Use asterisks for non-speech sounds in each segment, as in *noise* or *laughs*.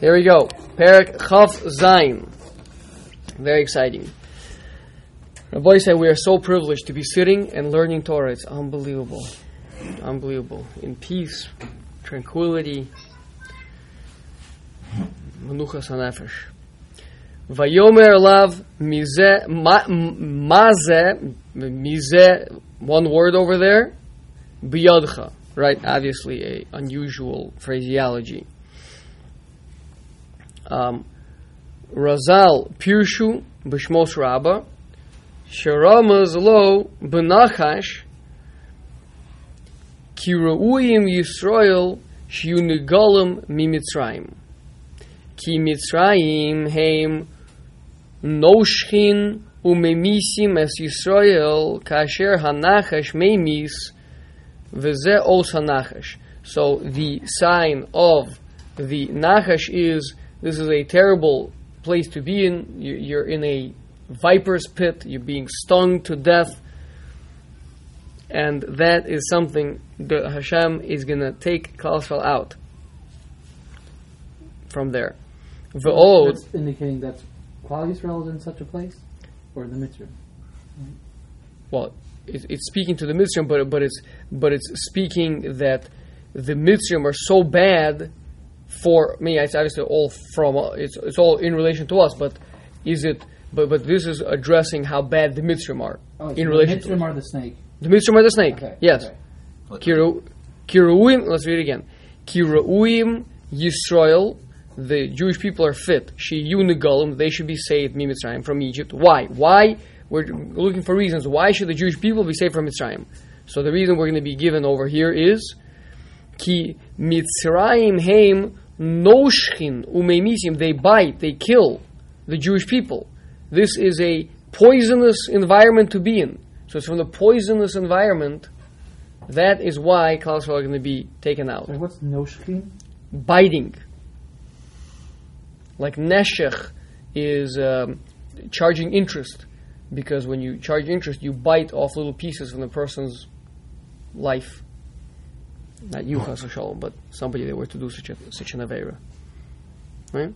Here we go. Perak Chav Zain. Very exciting. Rabbi said we are so privileged to be sitting and learning Torah. It's unbelievable. Unbelievable. In peace, tranquility. Menuchas hanefesh. Vayomer lav mize maze mize one word over there biyadcha right obviously a unusual phraseology um, Razal Pirshu Bishmos Rabba Sharamaz Lo Benachash Kirauim Yisrael Shiunigolim Mimitzrayim. Ki Mitzrayim Heim Noshchin Umemisim Es Yisrael Kasher Hanachash Memis Veze Os Hanachash. So the sign of the Nachash is this is a terrible place to be in. You're in a viper's pit. You're being stung to death. And that is something that Hashem is going to take Klal Yisrael out from there. Ve'od. That's indicating that Klal Yisrael is in such a place? Or the Mitzvah? Well, it, it's speaking to the Mitzvah, but, but, it's, but it's speaking that the Mitzvah are so bad for me, it's obviously all from it's it's all in relation to us. But is it? But but this is addressing how bad the Mitzrim are oh, in relation. The Mitzrim are the snake. The Mitzrim are the snake. Okay. Yes. Okay. Kiruim. Let's read it again. Kiruim Yisrael. The Jewish people are fit. She Unigolim. They should be saved. Mitzrayim from Egypt. Why? Why? We're looking for reasons. Why should the Jewish people be saved from Mitzrayim? So the reason we're going to be given over here is Ki Mitzrayim Heim Noshchin Umemisim, they bite, they kill the Jewish people. This is a poisonous environment to be in. So it's from the poisonous environment, that is why Klal Yisrael are going to be taken out. So what's Noshchin? Biting. Like Neshech is um, charging interest. Because when you charge interest, you bite off little pieces from the person's life not you chas shalom, but somebody that were to do such a such an avera, right?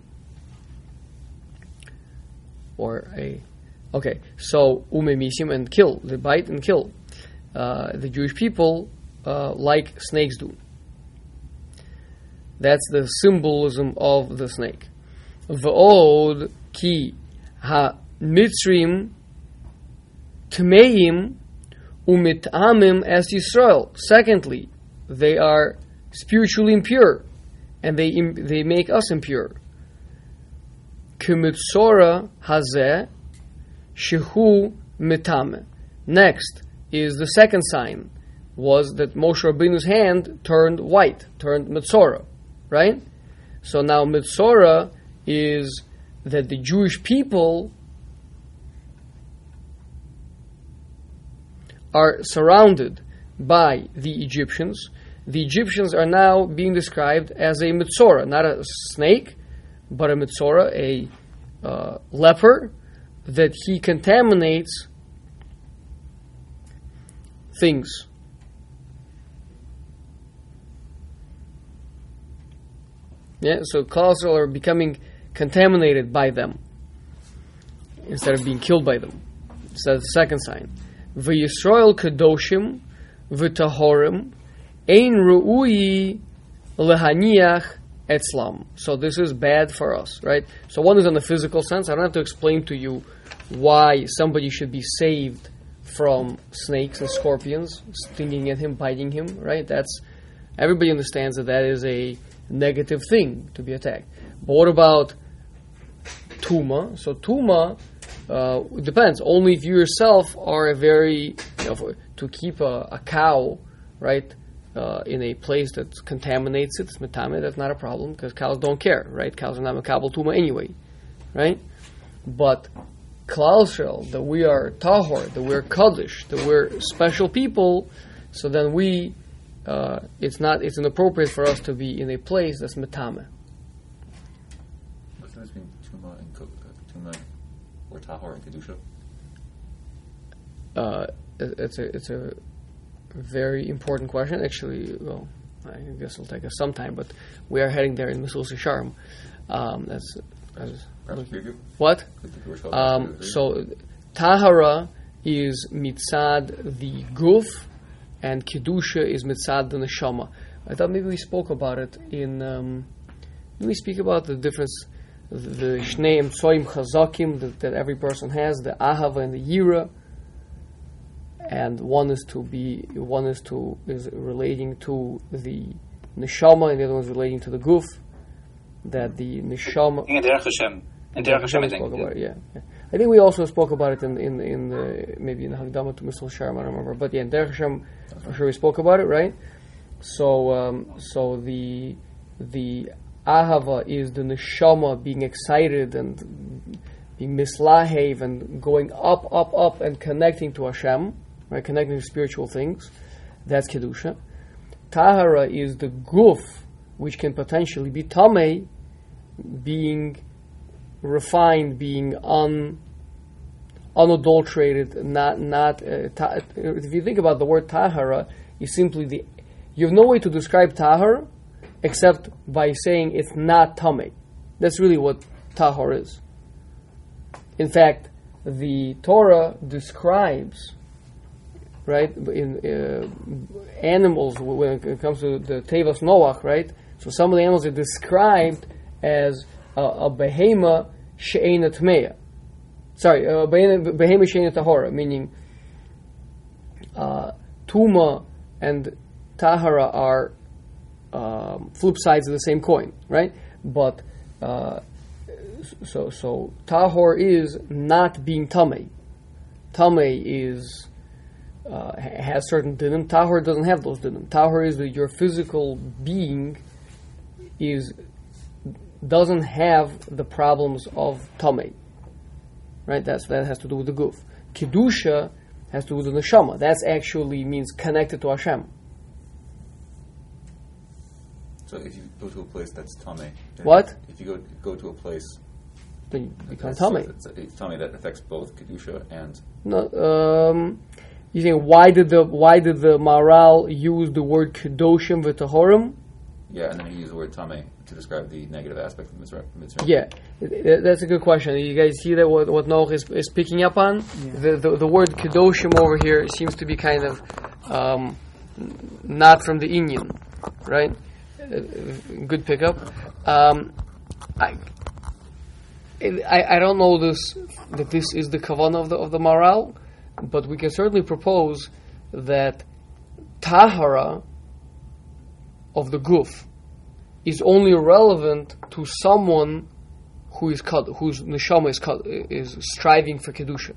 Or a okay, so umemisim and kill, they bite and kill. Uh, the Jewish people uh, like snakes do. That's the symbolism of the snake. V'od ki ha mitzrim tmeim umitamim as Yisrael. Secondly, they are spiritually impure, and they they make us impure. Kumutsora hazeh shehu mitame. Next is the second sign was that Moshe Rabbeinu's hand turned white, turned mitzora, right? So now mitzora is that the Jewish people are surrounded by the Egyptians the Egyptians are now being described as a Mitzora, not a snake, but a Mitzora, a uh, leper, that he contaminates things. Yeah, so Klal Yisrael are becoming contaminated by them instead of being killed by them. So that's the second sign. V'Yisrael kadoshim v'tahorim Ein ru'ui lehaniach etzlam. So this is bad for us, right? So one is in the physical sense. I don't have to explain to you why somebody should be saved from snakes and scorpions stinging at him, biting him, right? That's everybody understands that that is a negative thing to be attacked. But what about tuma? So tuma uh, depends. Only if you yourself are a very you know, to keep a, a cow, right? Uh, in a place that contaminates it, it's metame, that's not a problem because cows don't care, right? Cows are not makabel tuma anyway, right? But klal that we are tahor, that we're kaddish, that we're special people, so then we, uh, it's not, it's inappropriate for us to be in a place that's metame. What's the difference between tuma and tuma or tahor and kedusha? Uh, it's a it's a very important question. Actually, well, I guess it'll take us some time, but we are heading there in Mesillas Yesharim. Um, that's, preview? what? Could the Jewish halacha Um, so tahara is mitzad the guf, and kedusha is mitzad the neshama. I thought maybe we spoke about it in. Um, we speak about the difference, the, the shneim tsoim chazakim that, that every person has, the ahava and the yira, and one is to be one is to is relating to the neshama, and the other one is relating to the guf. That the neshama. In Hashem. In Hashem, I think. about yeah, yeah. I think we also spoke about it in in in the maybe in Hagdama to Mesillas Yesharim, I don't remember, but yeah, in Derech Hashem, I'm sure we spoke about it, right? So um, so the the ahava is the neshama being excited and being mislahev and going up, up, up and connecting to Hashem, right? Connecting to spiritual things. That's kedusha. Tahara is the guf, which can potentially be tamei, being refined, being un, unadulterated, not not. Uh, ta- if you think about the word tahara, is simply the. You have no way to describe tahar except by saying it's not tame. That's really what tahar is. In fact, the Torah describes, right, in uh, animals when it comes to the Tevas Noach, right. So some of the animals are described as a, a behema she'ena tmeya. Sorry, a behema she'ena tahora, meaning uh, tuma and tahara are um, flip sides of the same coin, right? But uh, so so tahor is not being tame. Tame is uh, has certain dinim. Tahor doesn't have those dinim. Tahor is that your physical being is doesn't have the problems of tame. Right? That's that has to do with the guf. Kedusha has to do with the neshama. That actually means connected to Hashem. So if you go to a place that's tame. What? If you go go to a place Then you become tame. It's, it's tame that affects both kedusha and No, um, you think why did the why did the Maral use the word kedoshim v'tahorim? yeah, and then he used the word tame to describe the negative aspect of mitzvah. mitzvah. Yeah, that's a good question. You guys see that what what Noach is, is picking up on? The, the the word kedoshim over here seems to be kind of um, not from the Indian, right? Uh, good pickup. Um, I, I I don't know this that this is the kavanah of the of the Maral, but we can certainly propose that tahara of the guf is only relevant to someone who is kad, whose neshama is kad, is striving for kedusha.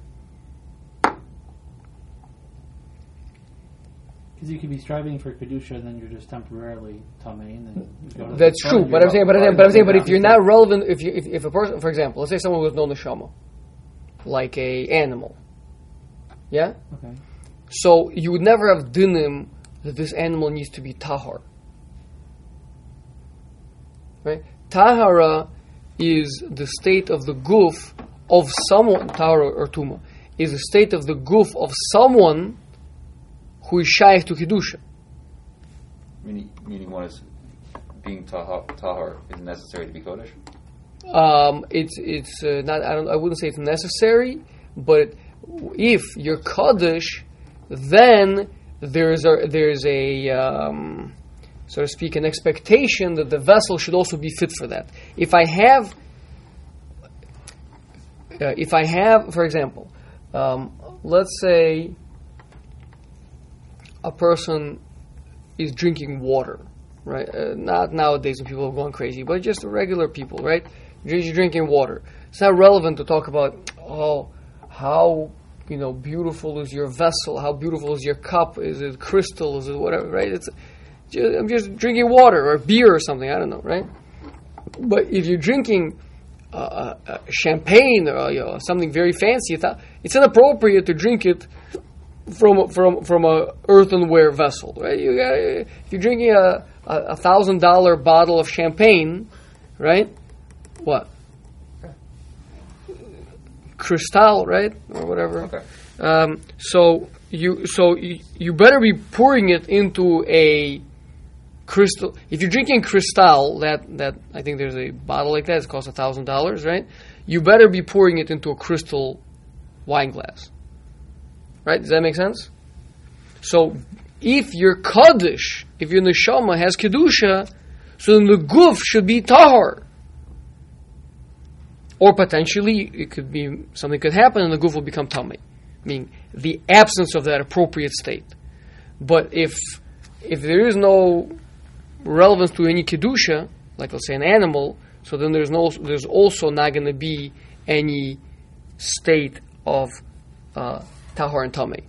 Because you could be striving for kedusha, and then you're just temporarily tame, and then you go to That's true, but I'm saying, but I'm saying, but I'm saying, but if you're not relevant, if you if, if a person, for example, let's say someone with no neshama, like a animal, yeah, okay, so you would never have dinim that this animal needs to be tahar. Right? Tahara is the state of the guf of someone, tahara or tuma, is the state of the guf of someone who is shaykh to kedusha. Meaning, meaning one is being tahar, tahar is necessary to be kodesh. Um, it's it's uh, not. I don't. I wouldn't say it's necessary, but if you're kaddish, then there's a there's a um, so to speak an expectation that the vessel should also be fit for that. If I have, uh, if I have, for example, um, let's say a person is drinking water, right? Uh, not nowadays when people are going crazy, but just regular people, right? You're drinking water. It's not relevant to talk about, oh, how you know beautiful is your vessel? How beautiful is your cup? Is it crystal? Is it whatever? Right? It's just, I'm just drinking water or beer or something. I don't know, right? But if you're drinking uh, uh, uh, champagne or you know, something very fancy, it's, inappropriate to drink it from from from a earthenware vessel, right? You if you're drinking a, a thousand dollar bottle of champagne, right? What? Cristal, right, or whatever. Okay. Um, so you so you, you better be pouring it into a crystal. If you're drinking Cristal, that that I think there's a bottle like that. It costs a thousand dollars, right? You better be pouring it into a crystal wine glass, right? Does that make sense? So, if your kaddish, if your neshama has kedusha, so then the guf should be tahor. Or potentially, it could be something could happen and the guf will become tamei, meaning the absence of that appropriate state. But if if there is no relevance to any kedusha, like let's say an animal, so then there's no there's also not going to be any state of uh, tahor and tamei.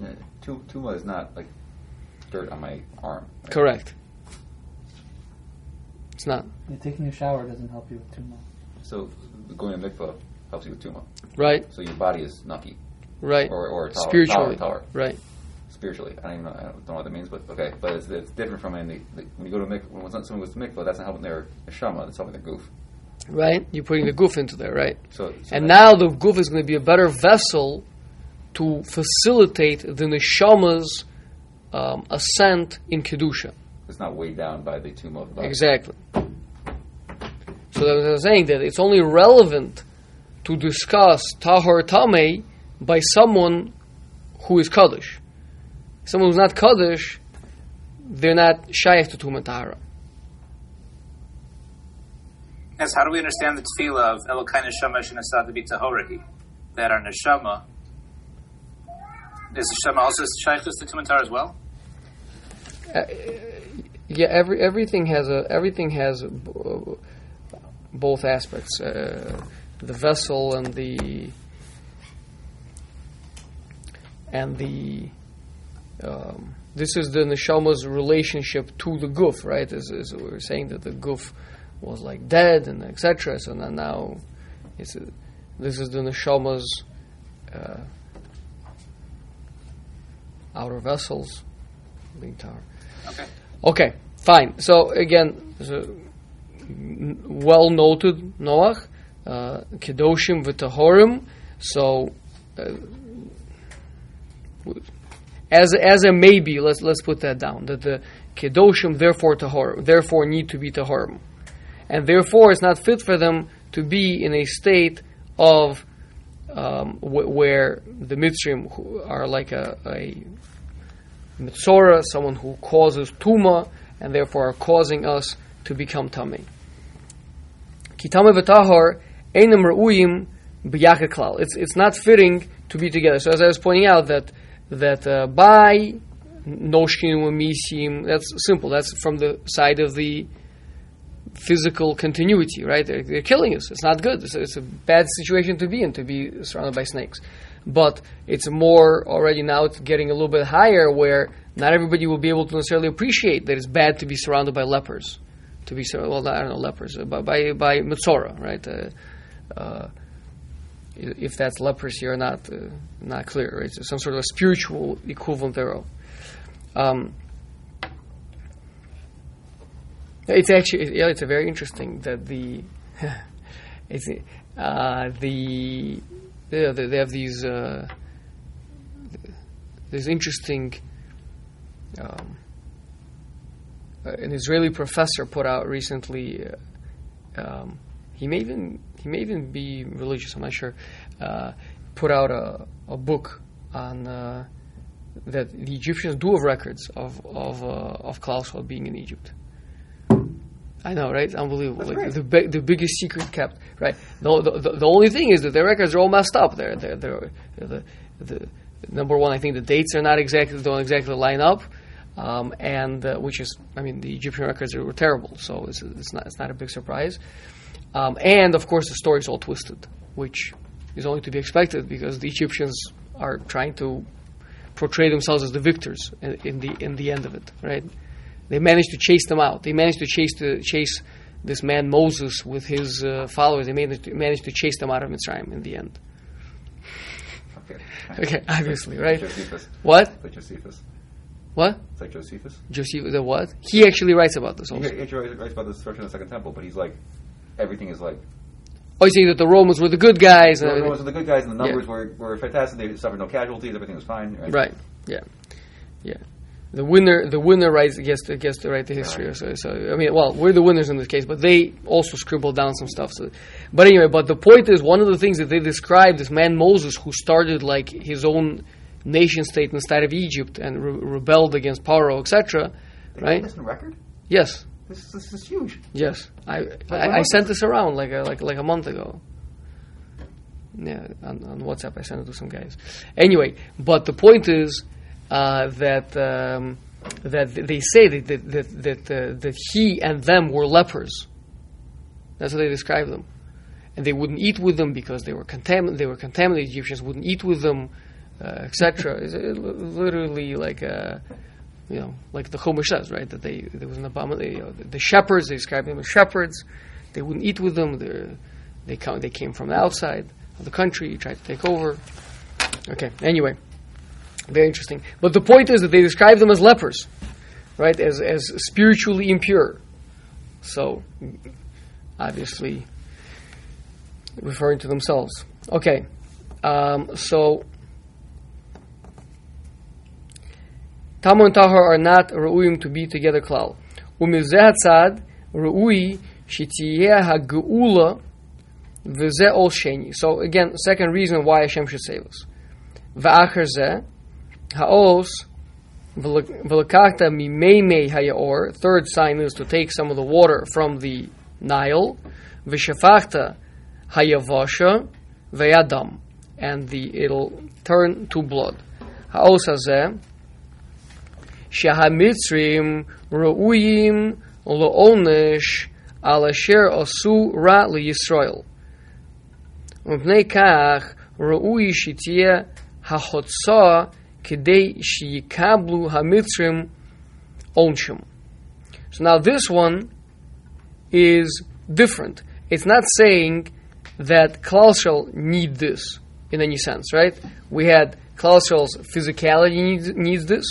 Yeah, tuma is not like dirt on my arm. right? Correct. It's not Yeah, taking a shower doesn't help you with tuma. So going to mikvah helps you with tuma. right, So your body is nucky right. or or tower, Spiritually, tower, tower. right. spiritually. I don't even know, I don't know what that means, but okay. But it's, it's different from in the, the, when you go to mikvah. When someone goes to mikvah, that's not helping their neshama. That's helping their guf. Right? You're putting the guf into there, right? So, so And now the guf is going to be a better vessel to facilitate the neshama's um, ascent in kedusha. It's not weighed down by the tuma of the. Exactly. So that was I was saying that it's only relevant to discuss tahor tamei by someone who is kaddish. Someone who's not kaddish, they're not shaykh to tum tahara. Yes, how do we understand the tefillah of Elokai Neshama Shinasad Bi Tahorahi? That our Neshama is the Neshama also Shaykhus to Tumatar as well? Uh, Yeah, every everything has a everything has b- both aspects, uh, the vessel and the and the um, this is the neshama's relationship to the guf, right? As, as we were saying that the guf was like dead and etc. So now, now it's a, this is the neshama's uh, outer vessels, being tower. Okay. Okay, fine. So again, so, well noted, Noach, uh, kedoshim v'tahorim. So, uh, as as a maybe, let's let's put that down. That the kedoshim therefore tahorim, therefore need to be tahorim, and therefore it's not fit for them to be in a state of um, wh- where the who are like a, a mitzora, someone who causes tuma, and therefore are causing us to become tamei. Kitame v'tahor einam re'uyim b'yachid klal. It's it's not fitting to be together. So as I was pointing out that that uh, by noshkim misim, that's simple. That's from the side of the physical continuity, right? They're, they're killing us. It's not good. It's it's a bad situation to be in, to be surrounded by snakes. But it's more already now it's getting a little bit higher where not everybody will be able to necessarily appreciate that it's bad to be surrounded by lepers. To be sur- well, I don't know lepers, uh, by by, by Mitzora, right? Uh, uh, if that's leprosy or not, uh, not clear. Right? It's some sort of a spiritual equivalent thereof. Um, it's actually yeah, it's a very interesting that the *laughs* it's uh, the they, have these uh, this interesting um, an Israeli professor put out recently. Uh, um, he may even he may even be religious. I'm not sure. Uh, put out a, a book on uh, that the Egyptians do have records of of uh, of Klal Yisrael being in Egypt. I know, right? Unbelievable. Like the bi- the biggest secret kept, right? The, the, the, the only thing is that their records are all messed up. They're, they're, they're, the, the, number one, I think the dates are not exactly don't exactly line up, um, and uh, which is, I mean, the Egyptian records are, were terrible, so it's, it's not it's not a big surprise. Um, and of course, the story's all twisted, which is only to be expected because the Egyptians are trying to portray themselves as the victors in, in the in the end of it, right? They managed to chase them out. They managed to chase the chase this man Moses with his uh, followers. They managed to, managed to chase them out of Mitzrayim in the end. Okay. Okay, *laughs* obviously, right? Josephus. What? It's like Josephus. What? It's like Josephus. Joseph, the what? He actually writes about this He also. actually writes about the destruction of the Second Temple, but he's like, everything is like, Oh, you saying that the Romans were the good guys? The. Romans were the good guys, and the Yeah. numbers were, were fantastic. They suffered no casualties. Everything was fine. Right. Right. Yeah. Yeah. The winner, the winner writes gets to, gets to write the history. So, so I mean, well, we're the winners in this case, but they also scribbled down some stuff. So, but anyway, but the point is, one of the things that they describe this man Moses, who started like his own nation state inside of Egypt and re- rebelled against Paro, etc. Right? This in record. Yes, This, this is huge. yes. I I, I sent this around like a, like like a month ago. Yeah, on, on WhatsApp, I sent it to some guys. Anyway, but the point is uh, that um, that they say that that that, uh, that he and them were lepers. That's how they describe them, and they wouldn't eat with them because they were contaminated. They were contaminated. Egyptians wouldn't eat with them, uh, etc. It's uh, literally like a you know, like the Chumash says, right? That they there was an abomination. You know, the, the shepherds they described them as shepherds. They wouldn't eat with them. They're, they come, they came from the outside of the country, tried to take over. Okay. Anyway, very interesting. But the point is that they describe them as lepers, right? As as spiritually impure. So, obviously, referring to themselves. Okay. Um, so Tamo and Tahor are not Ru'uyim to be together klal. Umizeh tzad Ru'uyi shitiyeh ha'geula v'zeh ol sheni. So again, second reason why Hashem should save us. Zeh ha'os v'lekachta mimeimei hayaor. Third sign is to take some of the water from the Nile. V'shafachta hayavasha v'yadam. And the, it'll turn to blood. Ha'os hazeh שהמצרים ראויים לעונש על אשר עשו רע לישראל. ומפני כך ראוי שתהיה החוצה Kedei Shiyikablu Hamitrim onchem. So now this one is different. It's not saying that Klal Yisrael need this in any sense, right? We had Klal Yisrael's physicality needs, needs this.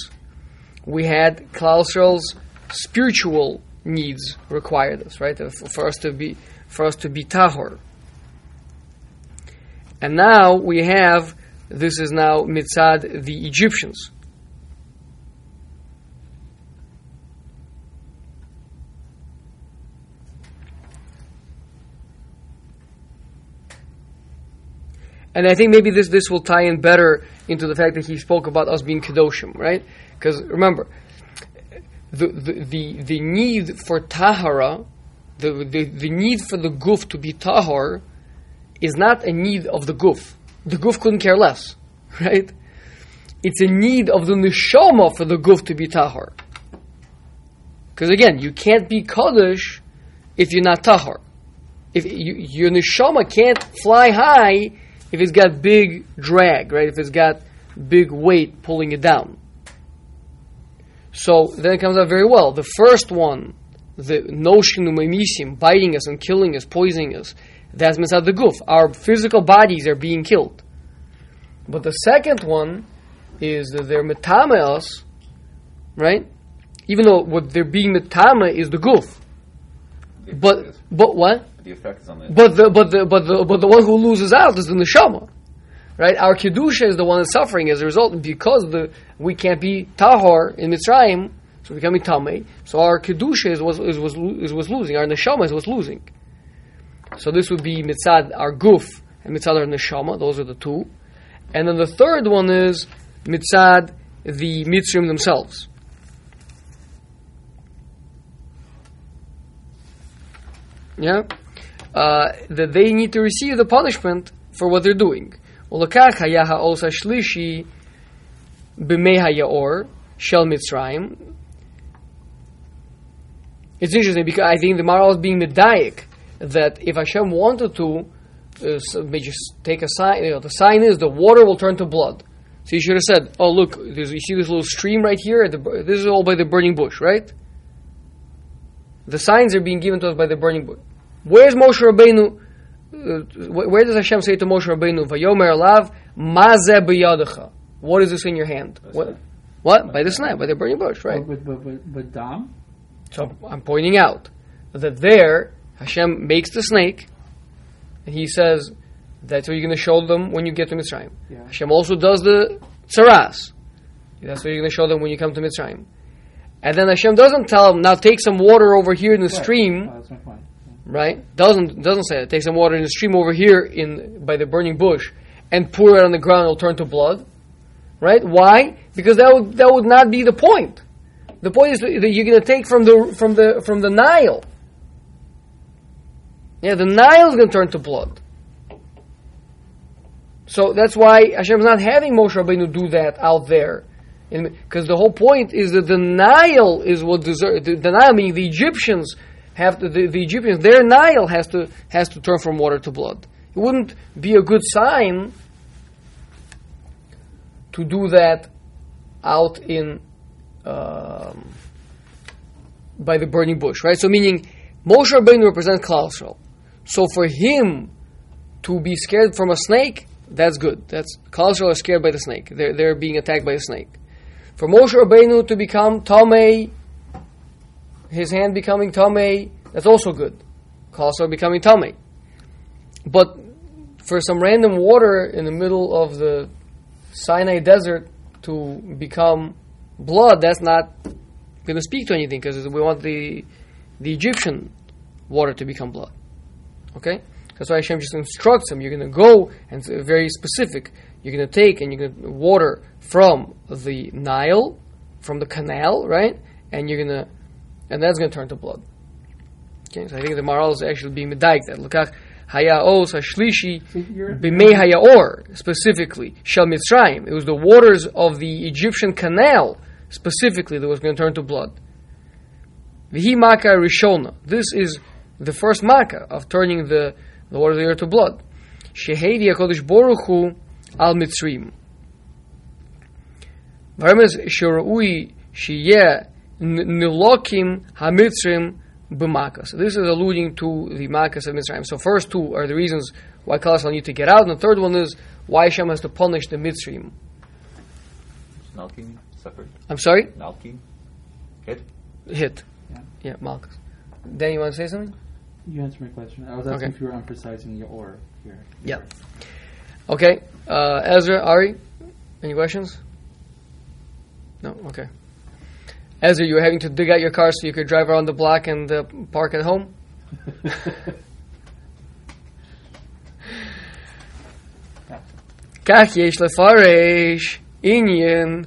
We had Klal Yisrael's spiritual needs require this, right? For us to be for us to be tahor. And now we have this is now mitzad the Egyptians. And I think maybe this, this will tie in better into the fact that he spoke about us being kedoshim, right? Because remember, the, the, the, the need for tahara, the, the, the need for the guf to be tahar, is not a need of the guf. The guf couldn't care less, *laughs* right? It's a need of the neshama for the guf to be tahar. Because again, you can't be kaddish if you're not tahar. If you, your neshama can't fly high if it's got big drag, right? If it's got big weight pulling it down. So then it comes out very well. The first one, the notion of memisim, biting us and killing us, poisoning us, that's mitzad the guf. Our physical bodies are being killed. But the second one is that they're metame us, right? Even though what they're being metame is the guf. But but what? the effect is on the. But the but the but the but the one who loses out is the neshama, right? Our kedusha is the one that's suffering as a result because the we can't be tahor in Mitzrayim, so we're becoming tamei. So our kedusha is was is was is was losing. Our neshama is was losing. So this would be mitzad our guf and mitzad our neshama. Those are the two. And then the third one is mitzad the mitzrim themselves. Yeah, uh, that they need to receive the punishment for what they're doing. ולקח היה העוס השלישי במי היאור של It's interesting because I think the Maharal is being medayik that if Hashem wanted to, uh, so just take a sign. You know, the sign is the water will turn to blood. So you should have said, "Oh, look, there's, you see this little stream right here. At the, this is all by the burning bush, right?" The signs are being given to us by the burning bush. Where's Moshe Rabbeinu? Uh, where does Hashem say to Moshe Rabbeinu, "Vayomer alav mazeh biyadecha"? What is this in your hand? What? What? By the snap, by the burning bush, right? But, but, but, but Dom? So I'm pointing out that there Hashem makes the snake, and He says that's what you're going to show them when you get to Mitzrayim. Yeah. Hashem also does the tsaras. That's what you're going to show them when you come to Mitzrayim. And then Hashem doesn't tell them, now take some water over here in the Right. stream, Oh, right? Doesn't doesn't say that. Take some water in the stream over here in by the burning bush and pour it on the ground. It'll turn to blood, right? Why? Because that would that would not be the point. The point is that you're going to take from the from the from the Nile. Yeah, the Nile is going to turn to blood. So that's why Hashem's not having Moshe Rabbeinu do that out there. Because the whole point is that the Nile is what deserves the, the Nile, meaning the Egyptians have to, the, the Egyptians, their Nile has to has to turn from water to blood. It wouldn't be a good sign to do that out in um, by the burning bush, right? So meaning Moshe Rabbeinu represents Klal. So for him to be scared from a snake, that's good. That's Klal Yisrael are scared by the snake. They're they're being attacked by a snake. For Moshe Rabbeinu to become Tomei, his hand becoming Tomei, that's also good. Klal Yisrael becoming Tomei. But for some random water in the middle of the Sinai desert to become blood, that's not going to speak to anything because we want the the Egyptian water to become blood. Okay, that's why Hashem just instructs him. You're going to go and very specific. You're going to take and you're going to water from the Nile, from the canal, right? And you're going to, and that's going to turn to blood. Okay, so I think the Maharal is actually being medaik that lokach haya os hashlishi b'mei hayaor specifically shel mitzrayim. It was the waters of the Egyptian canal specifically that was going to turn to blood. Vihi maka rishona. This is the first maka of turning the, the water of the earth to blood. Shehedi HaKadosh Baruch Hu al Mitzrim. Varmes Shorui Shiyeh Nilokim HaMitzrim B'Makas. So this is alluding to the Makas of Mitzrayim. So first two are the reasons why Klal Yisrael need to get out, and the third one is why Hashem has to punish the Mitzrim. Nalkin, separate. I'm sorry? Nalkin, hit. Hit. Yeah. Yeah, Malchus. Dan, you want to say something? You answered my question. I was asking Okay. if you were emphasizing your or here. Yeah. Okay. Uh, Ezra, Ari, any questions? No? Okay. Ezra, you were having to dig out your car so you could drive around the block and uh, park at home? כך יש לפרש עניין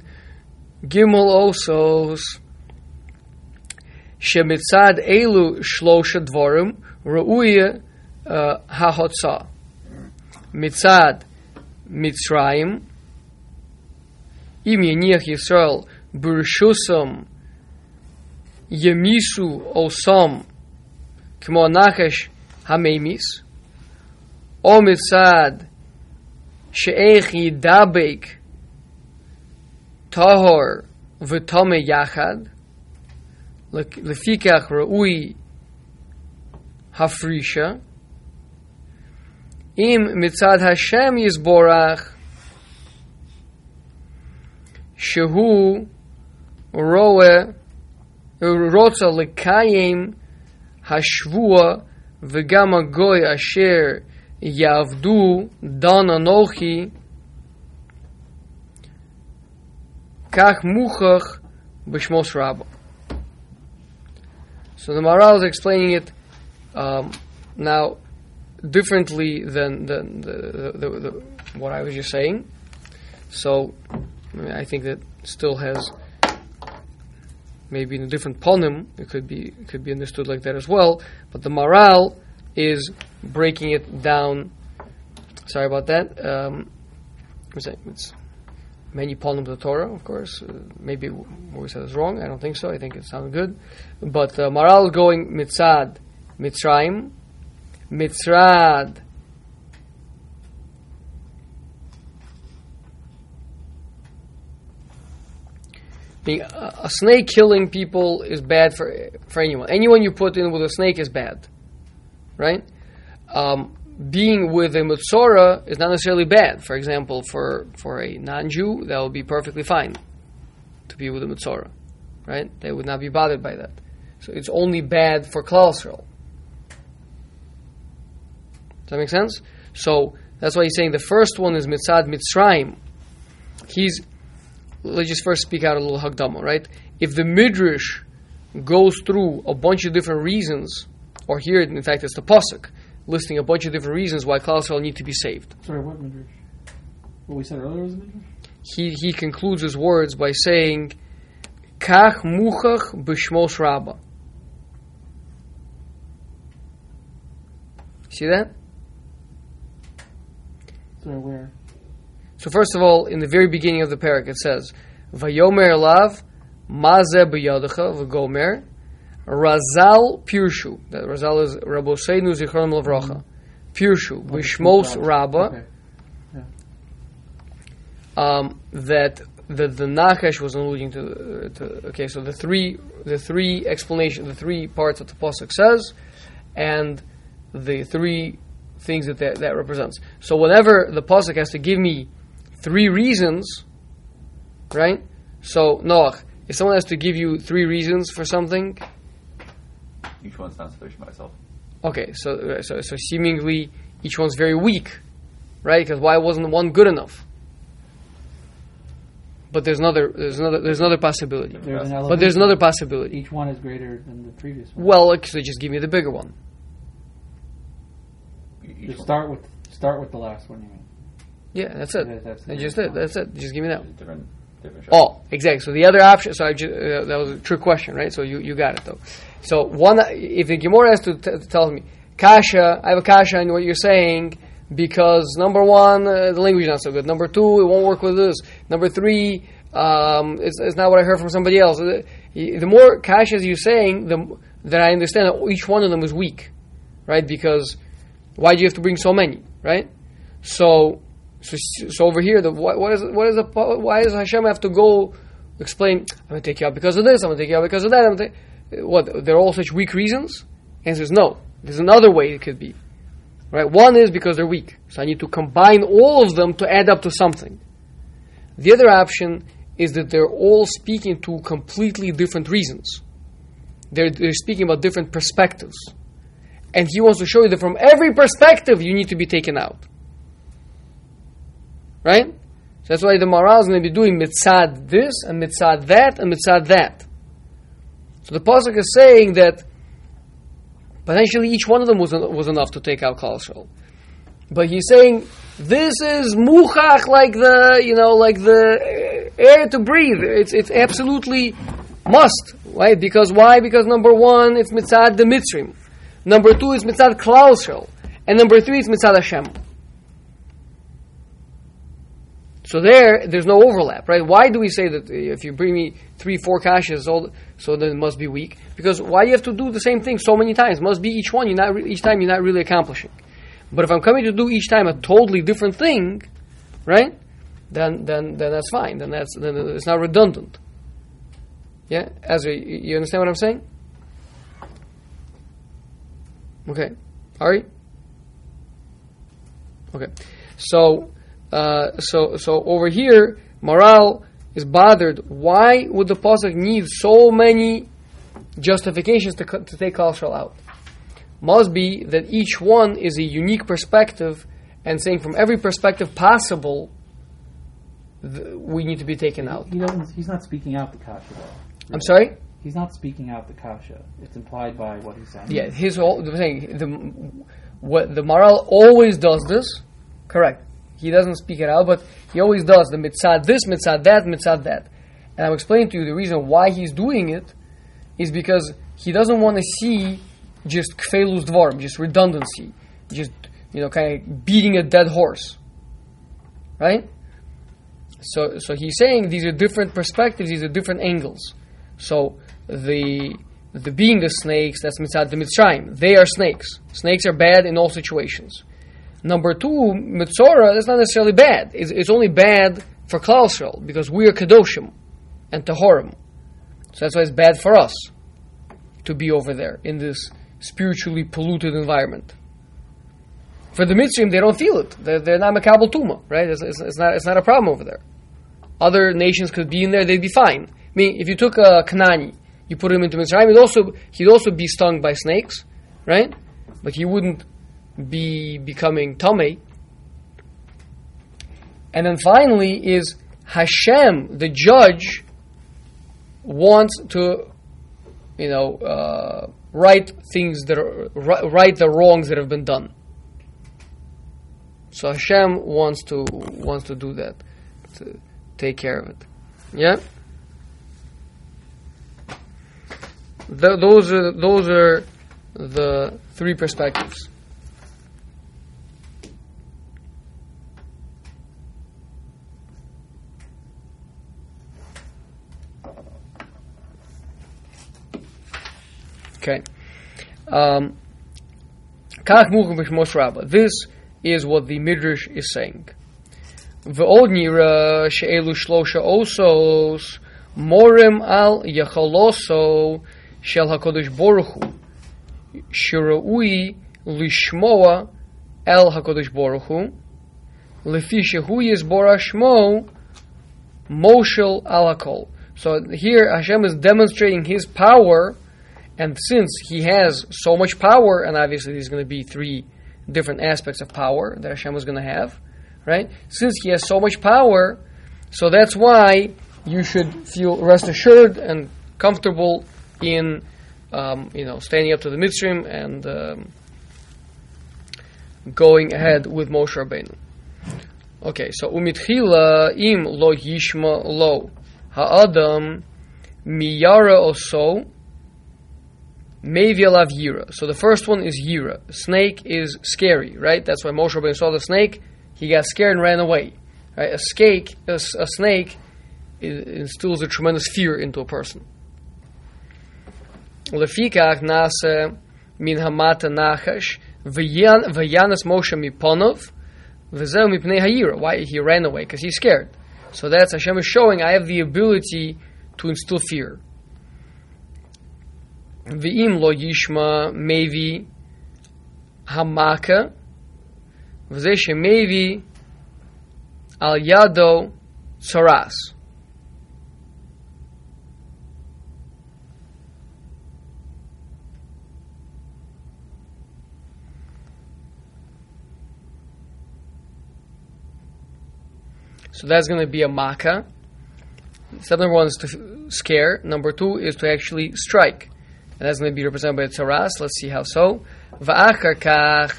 גימל אוסוס שמצד אלו שלושה דבורים ראוי uh, ההוצאה. מצד מצרים, אם יניח ישראל ברשוסם ימיסו אוסם כמו הנחש המימיס, או מצד שאיך ידבק טהור וטמא יחד, לפיכך ראוי Hafrisha. Im mitzad Hashem yizborach Shehu Roe rota Lekayim Hashvua Vegama Goy Asher Yavdu Dan Anochi Kach Muchach Bishmos rabo. So the Maral is explaining it um, now differently than, than the, the, the, the, what I was just saying. So I, think that still has maybe in a different ponym it could be it could be understood like that as well. But the Maharal is breaking it down. Sorry about that. Um? It's many poems of the Torah, of course. Uh, maybe what we said is wrong. I don't think so. I think it sounded good. But uh, Maral going mitzad, Mitzrayim, mitzrad. Being a, a snake killing people is bad for for anyone. Anyone you put in with a snake is bad, right? Um, being with a Mitzora is not necessarily bad. For example, for, for a non Jew, that would be perfectly fine to be with a Mitzora, right? They would not be bothered by that. So it's only bad for Yisrael. Does that make sense? So that's why he's saying the first one is Mitzad Mitzrayim. He's let's just first speak out a little Hagdama, right? If the Midrash goes through a bunch of different reasons, or here, in fact, it's the Pasuk, listing a bunch of different reasons why Klal Yisrael need to be saved. Sorry, what midrash? What we said earlier was midrash? He, he concludes his words by saying, Kach muchach b'shmos rabba. See that? Sorry, where? So first of all, in the very beginning of the parak, it says, "Vayomer lav mazeh b'yadecha v'gomer razal pirshu." That razal is Rabboseinu zichron lavrocha. Pirshu b'shmos rabba. Um, that the the Nachash was alluding to, uh, to. Okay, so the three the three explanation, the three parts of the pasuk says, and the three things that that, that represents. So whenever the pasuk has to give me three reasons, right? So Noach, if someone has to give you three reasons for something, Each one not sufficient by itself. okay, so so, so seemingly each one's very weak, right? Because why wasn't one good enough? But there's another there's another there's another possibility. There's But But there's another possibility. Each one is greater than the previous one. Well, like, so just give me the bigger one. Each Just start with start with the last one. You mean? Yeah, that's it. Yeah, that's- I just did. That's it. Just give me that. is different, different. shows. Oh, exactly. So the other option. So I ju- uh, that was a trick question, right? So you, you got it though. So one, if the Gemara has to t- tell me, kasha, I have a kasha on what you're saying because number one, uh, the language is not so good. Number two, it won't work with this. Number three, um, it's, it's not what I heard from somebody else. Uh, The more kashas you're saying, the that I understand that each one of them is weak, right? Because why do you have to bring so many, right? So, so, so over here, the what, what is what is the why does Hashem have to go explain? I'm going to take you out because of this. I'm going to take you out because of that. I'm gonna take, what? They're all such weak reasons. Answer is no. There's another way it could be, right? One is because they're weak, so I need to combine all of them to add up to something. The other option is that they're all speaking to completely different reasons. They're, they're speaking about different perspectives. And he wants to show you that from every perspective you need to be taken out. Right? So that's why the Maral is going to be doing mitzad this and mitzad that and mitzad that. So the pasuk is saying that potentially each one of them was, en- was enough to take out Klal But he's saying this is muchach like the you know like the air to breathe. It's it's absolutely must right because why? Because number one it's mitzad the mitzrim, number two is mitzad Klal Yisrael, and number three is mitzad Hashem. So there, there's no overlap, right? Why do we say that if you bring me three, four kashas, all so then it must be weak? Because why do you have to do the same thing so many times? Must be each one. You're not re- each time you're not really accomplishing. But if I'm coming to do each time a totally different thing, right? Then then then that's fine. Then that's then it's not redundant. Yeah, Ezra, you understand what I'm saying? Okay, all right. Okay, so uh, so so over here, Maharal is bothered. Why would the pasuk need so many justifications to to take Klal Yisrael out? Must be that each one is a unique perspective, and saying from every perspective possible, th- we need to be taken out. He doesn't. He's not speaking out the though. I'm sorry. He's not speaking out the kasha. It's implied by what he's saying. Yeah, his whole the thing the what the Maharal always does this. Correct. He doesn't speak it out, but he always does the mitzad this, mitzad that, mitzad that. And I'm explaining to you the reason why he's doing it is because he doesn't want to see just kfelus dvarim, just redundancy, just you know, kind of beating a dead horse, right? So, so he's saying these are different perspectives, these are different angles. So the the being the snakes, that's mitzad the mitzrayim. They are snakes. Snakes are bad in all situations. Number two, mitzora, that's not necessarily bad. It's, it's only bad for Klal because we are kadoshim and tahorim. So that's why it's bad for us to be over there in this spiritually polluted environment. For the Mitzrayim, they don't feel it. They're, they're not makabel tuma, right? It's, it's, it's not, it's not a problem over there. Other nations could be in there; they'd be fine. I mean, if you took uh, a Kanani, you put him into Mitzrayim, he'd also he'd also be stung by snakes, right? But he wouldn't be becoming tame. And then finally is Hashem, the judge, wants to, you know, uh, right things that are right the wrongs that have been done. So Hashem wants to wants to do that, to take care of it. Yeah. Th- those are those are the three perspectives. Okay. Um, This is what the Midrash is saying. V'od nira she'elu shlosha osos morim al yachaloso shel HaKadosh Baruch Hu shira'ui lishmoa el HaKadosh Baruch Hu lefi shehu yizbor Shmo moshel al hakol. So here Hashem is demonstrating His power and since he has so much power, and obviously there's going to be three different aspects of power that Hashem is going to have, right? Since he has so much power, so that's why you should feel rest assured and comfortable in, um, you know, standing up to the Mitzrayim and um, going ahead with Moshe Rabbeinu. Okay, so umitchila im lo yishma lo ha'adam miyara oso Mevialav Yira. So the first one is Yira. Snake is scary, right? That's why Moshe Rabbeinu saw the snake, he got scared and ran away. Right? A snake, a, a snake instills a tremendous fear into a person. Lefikach nase min hamata nachash v'yanas Moshe miponov v'zeu mipnei hayira. Why he ran away? Because he's scared. So that's Hashem is showing I have the ability to instill fear. V'im lo yishma mevi hamaka v'zeh shemevi al yado saras. So that's going to be a makkah. Step number one is to scare. Number two is to actually strike. And that's going to be represented by Tzaras. Let's see how so. Va'achar kach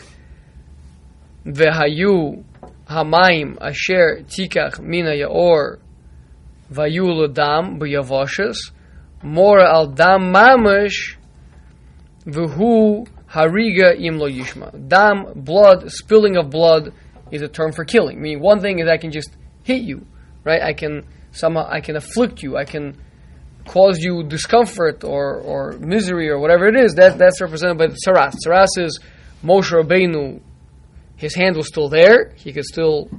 v'hayu hamayim asher tikach mina yaor vayu l'dam b'yavoshes mora al dam mamash v'hu hariga im lo yishma. Dam, blood, spilling of blood is a term for killing. I mean, one thing is I can just hit you, right? I can somehow, I can afflict you, I can cause you discomfort or, or misery or whatever it is, that, that's represented by the tsaras. Tsaras is Moshe Rabbeinu, his hand was still there, he could still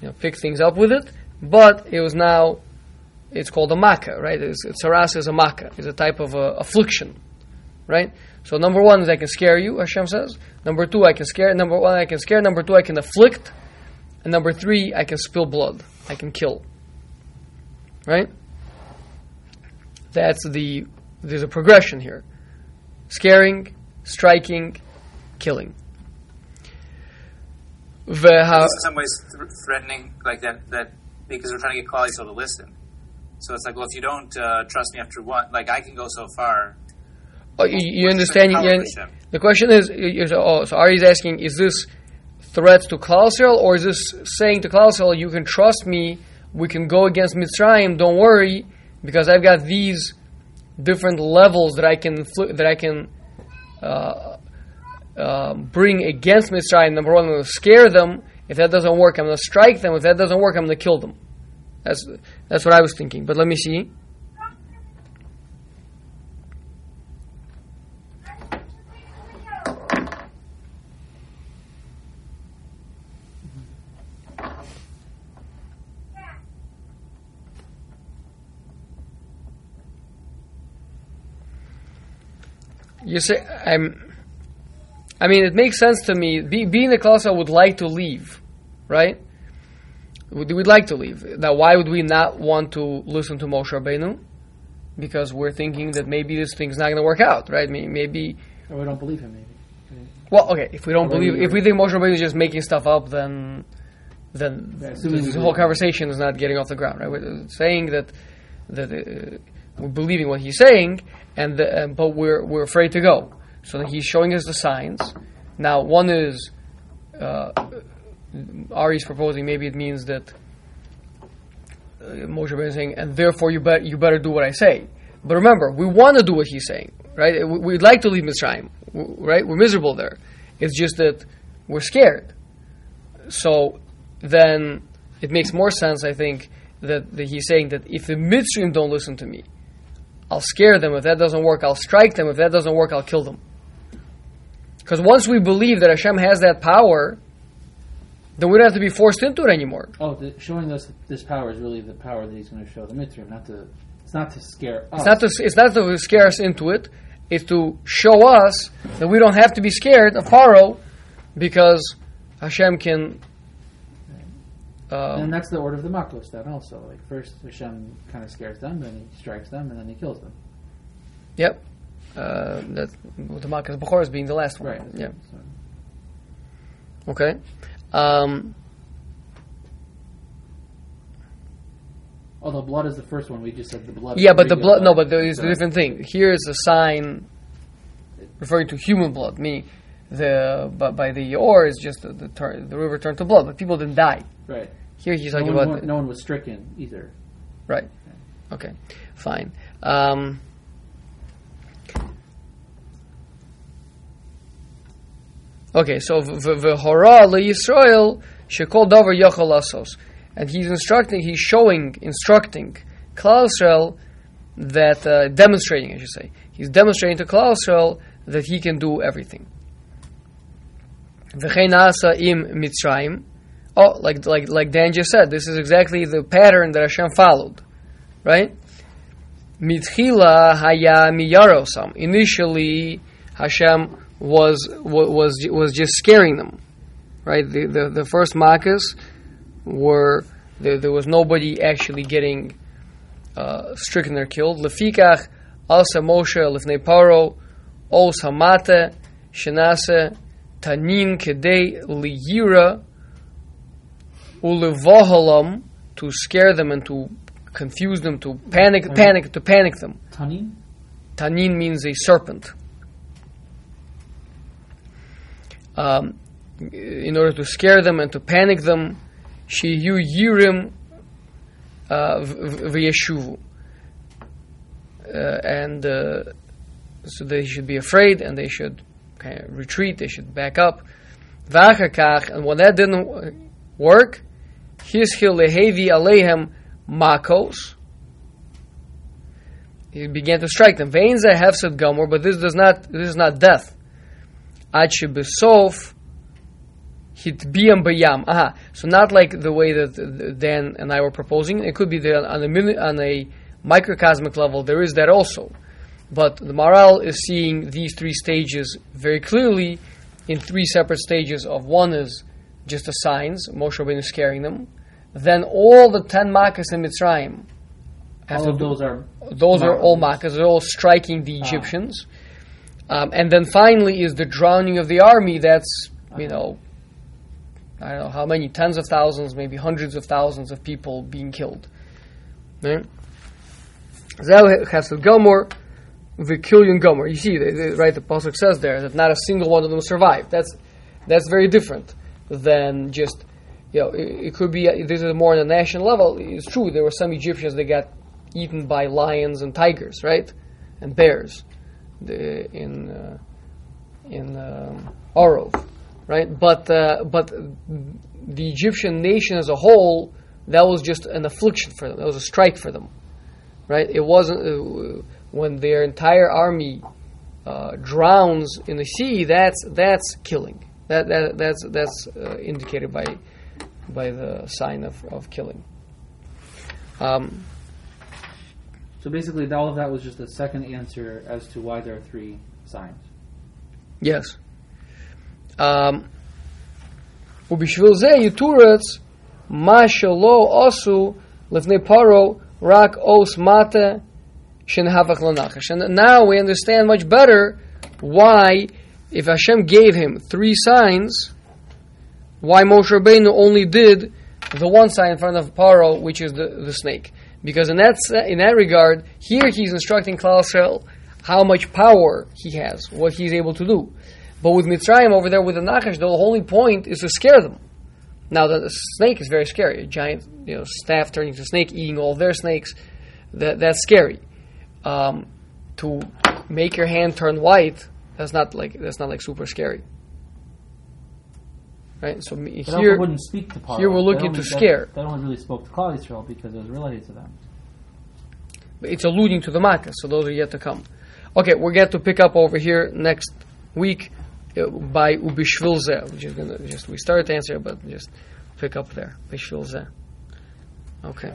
you know, pick things up with it, but it was now, it's called a makkah, right? It's, tsaras is a makkah, it's a type of a, affliction, right? So number one is I can scare you, Hashem says. Number two, I can scare. Number one, I can scare. Number two, I can afflict. And number three, I can spill blood. I can kill. Right? That's the there's a progression here: scaring, striking, killing. It's in some ways th- threatening, like that, that because we're trying to get Klal to listen. So it's like, well, if you don't uh, trust me after one, like I can go so far. Oh, you, you understand? You, the question is, is oh, so Ari's asking, is this threat to Klal Yisrael, or is this saying to Klal Yisrael, you can trust me, we can go against Mitzrayim, don't worry, because I've got these different levels that I can that I can uh, uh, bring against Mitzrayim. Number one, I'm going to scare them. If that doesn't work, I'm going to strike them. If that doesn't work, I'm going to kill them. That's that's what I was thinking. But let me see. You say, I'm. I mean, it makes sense to me. Be, being a class, I would like to leave, right? We'd, we'd like to leave. Now, why would we not want to listen to Moshe Rabbeinu? Because we're thinking that maybe this thing's not going to work out, right? Maybe. Or we don't believe him, maybe. Well, okay. If we don't believe, if we think Moshe Rabbeinu is just making stuff up, then then Yeah, this whole conversation is not getting off the ground. Right? We're saying that that uh, we're believing what he's saying, and the, uh, but we're we're afraid to go. So he's showing us the signs. Now, one is uh, Ari's proposing. Maybe it means that uh, Moshe Rabbeinu is saying, and therefore you bet you better do what I say. But remember, we want to do what he's saying, right? We- We'd like to leave Mitzrayim, right? We're miserable there. It's just that we're scared. So then it makes more sense, I think, that, that he's saying that if the Mitzrayim don't listen to me, I'll scare them. If that doesn't work, I'll strike them. If that doesn't work, I'll kill them. Because once we believe that Hashem has that power, then we don't have to be forced into it anymore. Oh, the, showing us this power is really the power that he's going to show the Mitzrayim, not to. It's not to scare us. It's not to it's not to scare us into it. It's to show us that we don't have to be scared of Paro because Hashem can. And Um, that's the order of the Makos then also. Like first Hashem kind of scares them, then he strikes them, and then he kills them. yep. Uh, that the Makkah Bechor being the last one. Right. Yeah. So, Okay. Um, although blood is the first one, we just said the blood. yeah, but the blood. No, but there is a different thing. Here is a sign referring to human blood. Me, the but by the or is just the the, turn, the river turned to blood, but people didn't die. Right. Here he's talking one, about no one was stricken either. Right. Okay. Fine. Um, okay. So v'hora leYisrael shekol davar yochel asos, and he's instructing, he's showing, instructing Klal Yisrael that uh, demonstrating, I should say, he's demonstrating to Klal Yisrael that he can do everything. V'chein asa im Mitzrayim. Oh, like like like Dan just said, this is exactly the pattern that Hashem followed, right? Mitchila haya miyarosam. Initially, Hashem was was was just scaring them, right? The the, the first makas were there, there was nobody actually getting uh, stricken or killed. Lefikach alsa Moshe lefnei paro os hamate shenase tanin kedei liyira ulevohalam to scare them and to confuse them, to panic, panic, to panic them. Tanin? Tanin means a serpent. Um, in order to scare them and to panic them, shiyu yirim uh, v'yeshuvu, uh, and uh, so they should be afraid and they should kind of retreat. They should back up. V'achakach, and when that didn't work, hishil lehevi alehem makos. He began to strike them. Vein ze hefsed gomor, but this does not. This is not death. Ad shebesof hitbiyam bayam. Aha. So not like the way that Dan and I were proposing. It could be that on a on a microcosmic level there is that also, but the moral is seeing these three stages very clearly in three separate stages. Of one is just the signs. Moshe Rabbeinu is scaring them. Then all the ten makas in Mitzrayim. All of do- those are. those are all Makas. They're all striking the Egyptians. Um, and then finally is the drowning of the army. That's you know, I don't know how many tens of thousands, maybe hundreds of thousands of people being killed. Right? Zeh Hefsed Gomer, Vikillion Gomer. You see, the, the, right? The pasuk says there that not a single one of them survived. That's that's very different than just you know. It, it could be uh, this is more on a national level. It's true there were some Egyptians that got eaten by lions and tigers, right, and bears, the, in uh, in um, Orov, right? But uh, but the Egyptian nation as a whole, that was just an affliction for them. That was a strike for them, right? It wasn't uh, when their entire army uh, drowns in the sea. That's that's killing. That, that that's that's uh, indicated by by the sign of, of killing. Um, So basically, all of that was just a second answer as to why there are three signs. Yes. Um, ובשביל זה יתורץ מה שלא עשו לפני פרעה רק עוס מטה שנהפך לנחש. And now we understand much better why, if Hashem gave him three signs, why Moshe Rabbeinu only did the one sign in front of Paro, which is the, the snake. Because in that in that regard, here he's instructing Klal Yisrael how much power he has, what he's able to do. But with Mitzrayim over there with the Nachash, the only point is to scare them. Now the snake is very scary. A giant, you know, staff turning to snake, eating all their snakes. That that's scary. Um, to make your hand turn white, that's not like that's not like super scary. Right. So me- But here, wouldn't speak to Paro. here we're looking only- to that- scare. That only really spoke to Klal Yisrael because it was related to them. it's alluding to the Makkah, so those are yet to come. Okay, we're going to pick up over here next week uh, by Ubishvilze, which is going to just, we started to answer, but just pick up there. Ubishvilze. Okay.